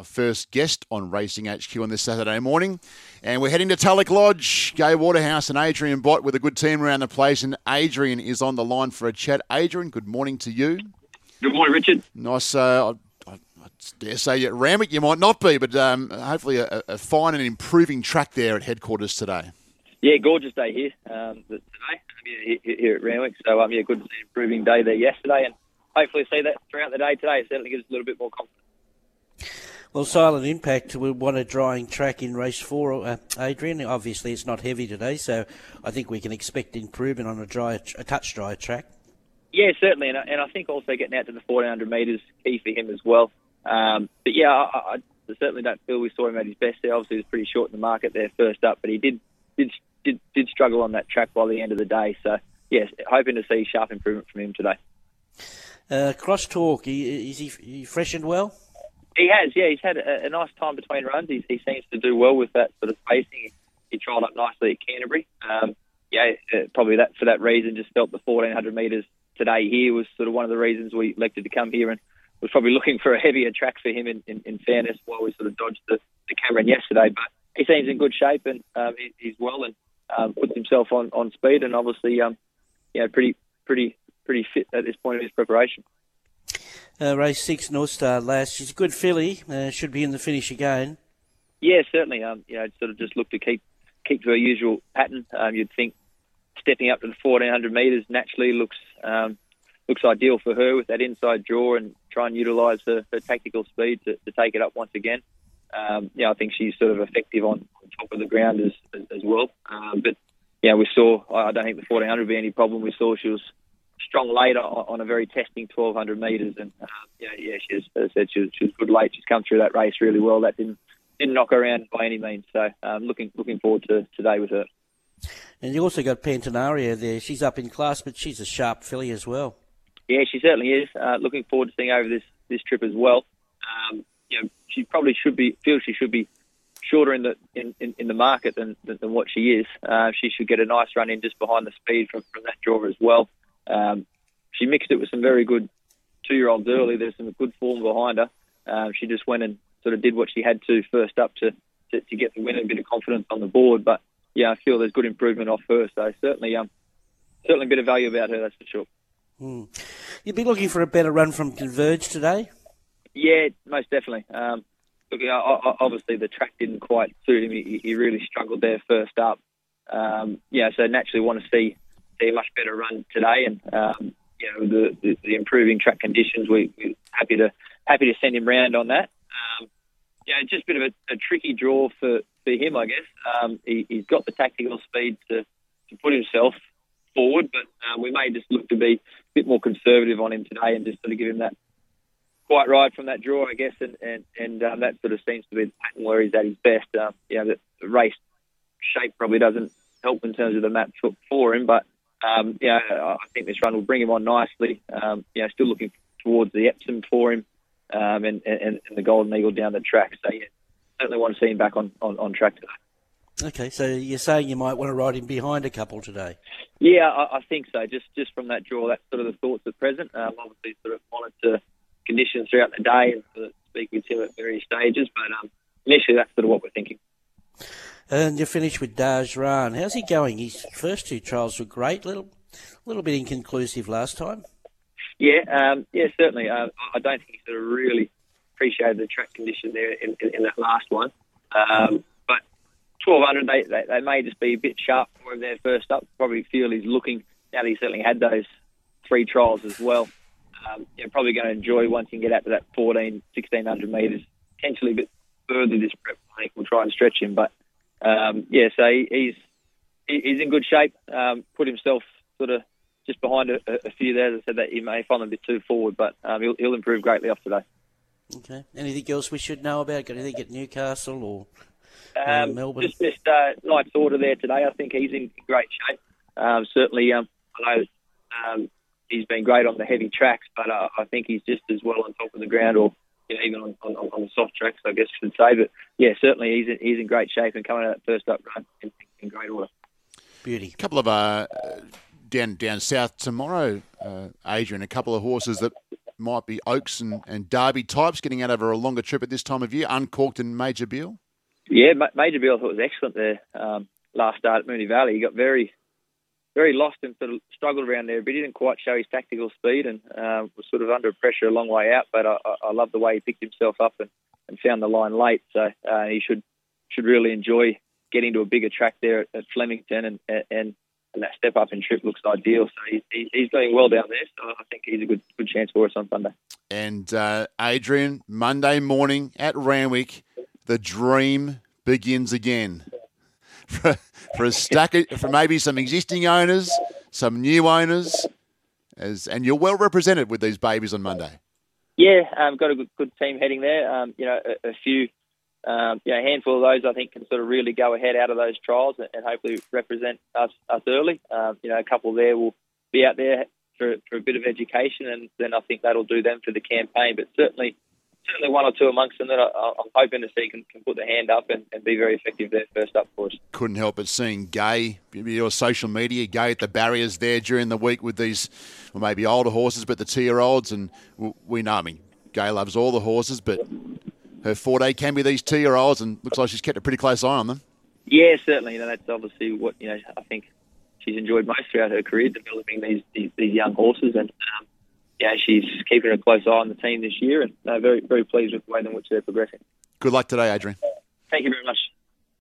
a first guest on Racing HQ on this Saturday morning. And we're heading to Tulloch Lodge. Gai Waterhouse and Adrian Bott with a good team around the place. And Adrian is on the line for a chat. Adrian, good morning to you. Good morning, Richard. Nice. Uh, I, I dare say at Randwick you might not be, but um, hopefully a, a, fine and improving track there at headquarters today. Yeah, gorgeous day here um, today here at Randwick. So um, yeah, good improving day there yesterday, and hopefully see that throughout the day today. It certainly gives us a little bit more confidence. Well, Silent Impact will want a drying track in race four, uh, Adrian. Obviously, it's not heavy today, so I think we can expect improvement on a dry, a touch dry track. Yeah, certainly, and I, and I think also getting out to the 1400 metres key for him as well. Um, but yeah, I, I, certainly don't feel we saw him at his best there. Obviously, he was pretty short in the market there first up, but he did did did, did struggle on that track by the end of the day. So yes, hoping to see sharp improvement from him today. Uh, crosstalk, is he, he freshened well? He has, yeah. He's had a, a nice time between runs. He, he, seems to do well with that sort of spacing. He, trialled up nicely at Canterbury. Um, yeah, uh, probably that for that reason, just felt the 1400 metres today here was sort of one of the reasons we elected to come here and was probably looking for a heavier track for him in, in, in fairness while we sort of dodged the, the Cameron yesterday. But he seems in good shape and um, he, he's well and um, puts himself on, on speed and obviously, um, you know, pretty, pretty, pretty fit at this point of his preparation. Uh, race six, North Star last. She's a good filly. Uh, should be in the finish again. Yeah, certainly. Um, you know, sort of just look to keep keep to her usual pattern. Um, you'd think stepping up to the 1400 metres naturally looks um, looks ideal for her with that inside draw and try and utilise her, her tactical speed to, to take it up once again. Um, yeah, I think she's sort of effective on, top of the ground as as, as well. Um, but yeah, we saw. I don't think the 1400 would be any problem. We saw she was strong later on a very testing 1200 metres, and uh, yeah, yeah, she was, as I said, she was, she was good late. She's come through that race really well. That didn't didn't knock her around by any means. So um, looking looking forward to today with her. And you also got Pantanaria there. She's up in class, but she's a sharp filly as well. Yeah, she certainly is. Uh, looking forward to seeing over this this trip as well. Um, you know, she probably should be feels she should be shorter in the in, in, in the market than, than, than what she is. Uh, she should get a nice run in just behind the speed from, from that draw as well. Um, she mixed it with some very good two-year-olds early. There's some good form behind her. Um, she just went and sort of did what she had to first up to, to, to get the win and a bit of confidence on the board. But yeah, I feel there's good improvement off her. So certainly, um, certainly a bit of value about her. That's for sure. Hmm. You'd be looking for a better run from Converge today. Yeah, most definitely. Um, look, obviously the track didn't quite suit him. He, he really struggled there first up. Um, yeah, so naturally want to see see a much better run today, and um, you know the, the, the, improving track conditions. We, are happy to happy to send him round on that. Um, yeah, just a bit of a, a, tricky draw for, for him, I guess. Um, he, has got the tactical speed to, to put himself forward, but um, we may just look to be a bit more conservative on him today and just sort of give him that quite right from that draw, I guess, and and, and um, that sort of seems to be the pattern where he's at his best. Um, you know, the, race shape probably doesn't help in terms of the map for him, but um, you know, I think this run will bring him on nicely. Um, you know, still looking towards the Epsom for him um, and, and, and the Golden Eagle down the track. So, yeah, certainly want to see him back on, on, on track today. Okay, so you're saying you might want to ride him behind a couple today? Yeah, I, I think so. Just just from that draw, that's sort of the thoughts at present. Um, obviously, sort of monitor conditions throughout the day and sort of speak with him at various stages. But um, initially, that's sort of what we're thinking. And you finish with Daj Ran. How's he going? His first two trials were great. Little, little bit inconclusive last time. Yeah, um, yeah, certainly. Uh, I don't think he sort of really appreciated the track condition there in, in, in that last one. Um, but 1200, they, they, they may just be a bit sharp for him there first up. Probably feel he's looking now that he certainly had those three trials as well. Um, you're probably going to enjoy once you get out to that 14, 1600 metres, potentially a bit further this prep. I think we'll try and stretch him, but um, yeah, so he, he's he's in good shape. Um, put himself sort of just behind a, a, few there. As I said that he may find a bit too forward, but um, he'll, he'll improve greatly off today. Okay. Anything else we should know about? Got anything at Newcastle or um, Melbourne? Just missed uh, Knight's Order there today. I think he's in great shape. Um, certainly, um, I know um, he's been great on the heavy tracks, but uh, I think he's just as well on top of the ground or even on, on, on the soft tracks, I guess you should say. But yeah, certainly he's in, he's in great shape and coming out that first up run in, in great order. Beauty. A couple of uh, down down south tomorrow, uh, Adrian. A couple of horses that might be Oaks and, and Derby types getting out over a longer trip at this time of year, uncorked in Major Beale? Yeah, Major Beale I thought was excellent there um, last start at Moonee Valley. He got very, very lost and sort of struggled around there, but he didn't quite show his tactical speed and uh, was sort of under pressure a long way out. But I, I love the way he picked himself up and, and found the line late. So uh, he should should really enjoy getting to a bigger track there at, at Flemington and, and and that step up in trip looks ideal. So he, he's doing well down there. So I think he's a good good chance for us on Sunday. And uh, Adrian, Monday morning at Randwick, the dream begins again. For, for a stack of, for maybe some existing owners, some new owners, as and you're well represented with these babies on Monday. Yeah, um, got a good, good team heading there. Um, you know, a, a few um, you know, a handful of those I think can sort of really go ahead out of those trials and, and hopefully represent us us early. Um, you know, a couple there will be out there for, for a bit of education, and then I think that'll do them for the campaign. But certainly, certainly one or two amongst them that I, am hoping to see can, can put their hand up and, and, be very effective there first up for us. Couldn't help but seeing Gai, your social media, Gai at the barriers there during the week with these, well, maybe older horses, but the two-year-olds, and we know, I mean, Gai loves all the horses, but her forte can be these two-year-olds, and looks like she's kept a pretty close eye on them. Yeah, certainly. You know, that's obviously what you know. I think she's enjoyed most throughout her career, developing these these, these young horses, and um, yeah, she's keeping a close eye on the team this year, and uh, very very pleased with the way in which they're progressing. Good luck today, Adrian. Thank you very much.